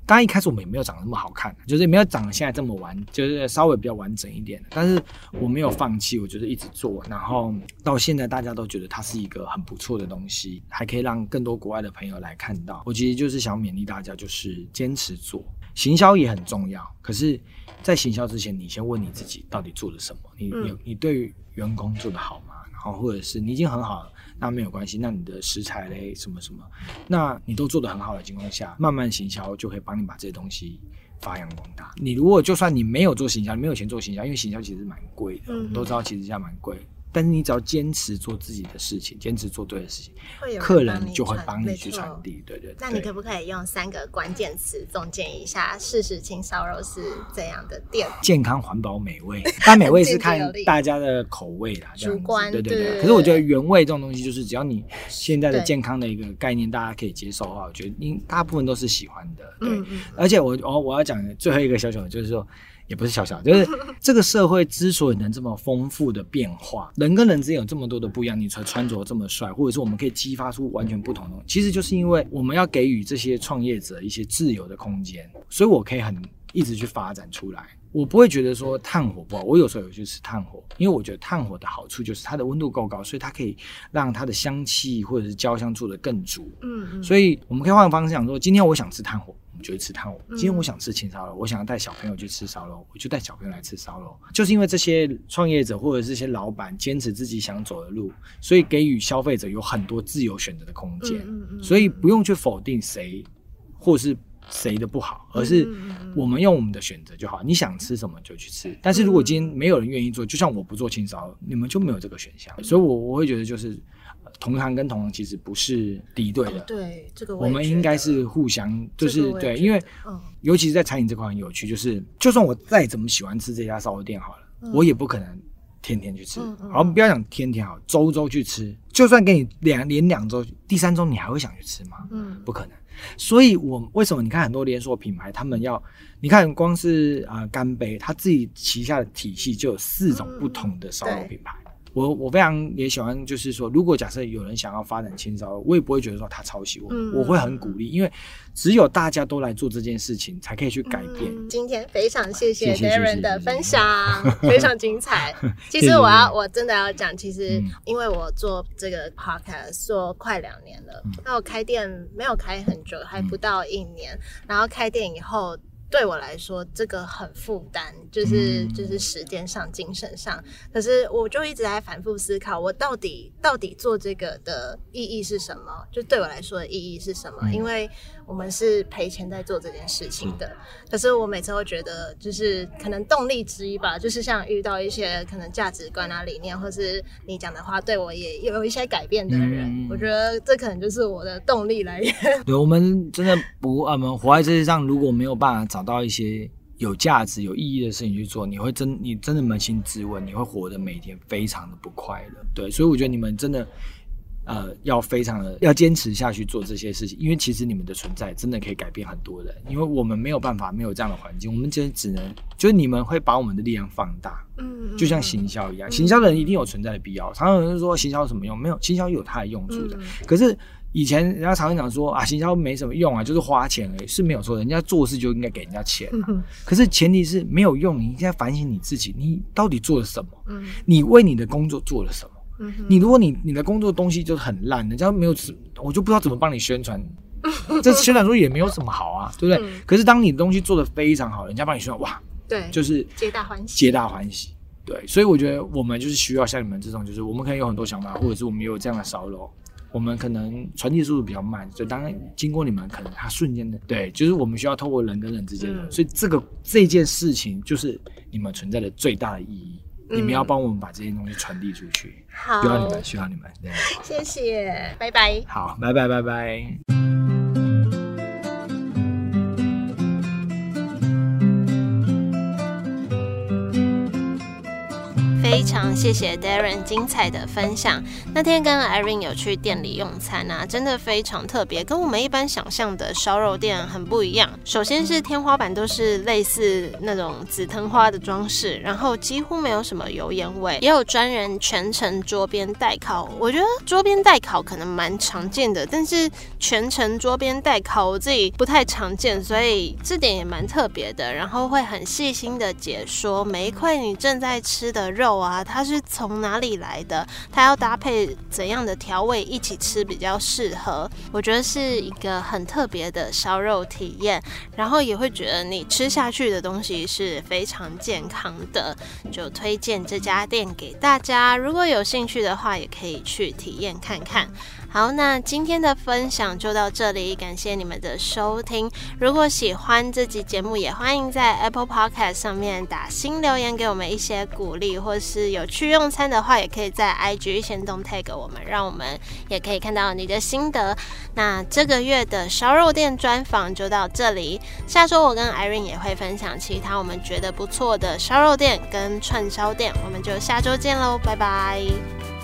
当然一开始我们也没有长得那么好看，就是没有长得现在这么完，就是稍微比较完整一点。但是我没有放弃，我觉得一直做，然后到现在大家都觉得它是一个很不错的东西，还可以让更多国外的朋友来看到。我其实就是想勉励大家，就是坚持做，行销也很重要。可是，在行销之前，你先问你自己到底做了什么？你你你对员工做的好吗？然后或者是你已经很好了。那没有关系，那你的食材嘞，什么什么，那你都做得很好的情况下，慢慢行销就可以帮你把这些东西发扬光大。你如果就算你没有做行销，你没有钱做行销，因为行销其实蛮贵的，我们都知道其实现在蛮贵。但是你只要坚持做自己的事情，坚持做对的事情，客人就会帮你去传递。对对。那你可不可以用三个关键词总结一下事实青烧肉是怎样的店？健康、环保、美味。但美味是看大家的口味啦，主观。对对对。可是我觉得原味这种东西，就是只要你现在的健康的一个概念，大家可以接受的话，我觉得应大部分都是喜欢的。对。而且我我我要讲最后一个小小的，就是说。也不是小小，就是这个社会之所以能这么丰富的变化，人跟人之间有这么多的不一样，你才穿着这么帅，或者是我们可以激发出完全不同的，其实就是因为我们要给予这些创业者一些自由的空间，所以我可以很一直去发展出来，我不会觉得说炭火不好，我有时候有去吃炭火，因为我觉得炭火的好处就是它的温度够高，所以它可以让它的香气或者是焦香做的更足，嗯，所以我们可以换个方向说，今天我想吃炭火。我们就去吃炭火。今天我想吃青烧肉，我想要带小朋友去吃烧肉，我就带小朋友来吃烧肉。就是因为这些创业者或者这些老板坚持自己想走的路，所以给予消费者有很多自由选择的空间。嗯所以不用去否定谁或是谁的不好，而是我们用我们的选择就好。你想吃什么就去吃。但是如果今天没有人愿意做，就像我不做清烧，你们就没有这个选项。所以，我我会觉得就是。同行跟同行其实不是敌对的，对这个我们应该是互相，就是对，因为尤其是在餐饮这块很有趣，就是就算我再怎么喜欢吃这家烧肉店好了，我也不可能天天去吃。好，不要讲天天好，周周去吃，就算给你两连两周，第三周你还会想去吃吗？嗯，不可能。所以，我为什么你看很多连锁品牌，他们要你看光是啊干杯，他自己旗下的体系就有四种不同的烧肉品牌。我我非常也喜欢，就是说，如果假设有人想要发展青烧，我也不会觉得说他抄袭我，我会很鼓励，因为只有大家都来做这件事情，才可以去改变。今天非常谢谢 Darren 的分享，非常精彩。其实我要我真的要讲，其实因为我做这个 podcast 做快两年了，那我开店没有开很久，还不到一年，然后开店以后。对我来说，这个很负担，就是就是时间上、精神上。可是我就一直在反复思考，我到底到底做这个的意义是什么？就对我来说的意义是什么？因为我们是赔钱在做这件事情的。可是我每次会觉得，就是可能动力之一吧，就是像遇到一些可能价值观啊、理念，或是你讲的话对我也有一些改变的人，我觉得这可能就是我的动力来源。对，我们真的不，我们活在世界上，如果没有办法找到一些有价值、有意义的事情去做，你会真你真的扪心自问，你会活得每天非常的不快乐。对，所以我觉得你们真的，呃，要非常的要坚持下去做这些事情，因为其实你们的存在真的可以改变很多人。因为我们没有办法没有这样的环境，我们真只能就是你们会把我们的力量放大。嗯，就像行销一样，行销的人一定有存在的必要。常常有人说行销有什么用？没有，行销有它的用处的。可是。以前人家常常讲说啊，行销没什么用啊，就是花钱而已，是没有错。人家做事就应该给人家钱，可是前提是没有用。你应该反省你自己，你到底做了什么？你为你的工作做了什么？你如果你你的工作东西就是很烂，人家没有，我就不知道怎么帮你宣传。这宣传说也没有什么好啊，对不对？可是当你的东西做的非常好，人家帮你宣传，哇，对，就是皆大欢喜，皆大欢喜。对，所以我觉得我们就是需要像你们这种，就是我们可能有很多想法，或者是我们也有这样的烧肉。我们可能传递速度比较慢，所以当经过你们，可能它瞬间的，对，就是我们需要透过人跟人之间的，所以这个这件事情就是你们存在的最大的意义。你们要帮我们把这些东西传递出去，好，需要你们，需要你们，对，谢谢，拜拜，好，拜拜，拜拜。谢谢 Darren 精彩的分享。那天跟 Irene 有去店里用餐啊，真的非常特别，跟我们一般想象的烧肉店很不一样。首先是天花板都是类似那种紫藤花的装饰，然后几乎没有什么油烟味，也有专人全程桌边代烤。我觉得桌边代烤可能蛮常见的，但是全程桌边代烤我自己不太常见，所以这点也蛮特别的。然后会很细心的解说每一块你正在吃的肉啊，它是从哪里来的，它要搭配怎样的调味一起吃比较适合。我觉得是一个很特别的烧肉体验，然后也会觉得你吃下去的东西是非常健康的，就推荐这家店给大家。如果有兴趣的话，也可以去体验看看。好，那今天的分享就到这里，感谢你们的收听。如果喜欢这集节目，也欢迎在 Apple Podcast 上面打新留言给我们一些鼓励，或是有去用餐的话，也可以在 IG 先动 tag 我们，让我们也可以看到你的心得。那这个月的烧肉店专访就到这里，下周我跟 Irene 也会分享其他我们觉得不错的烧肉店跟串烧店，我们就下周见喽，拜拜。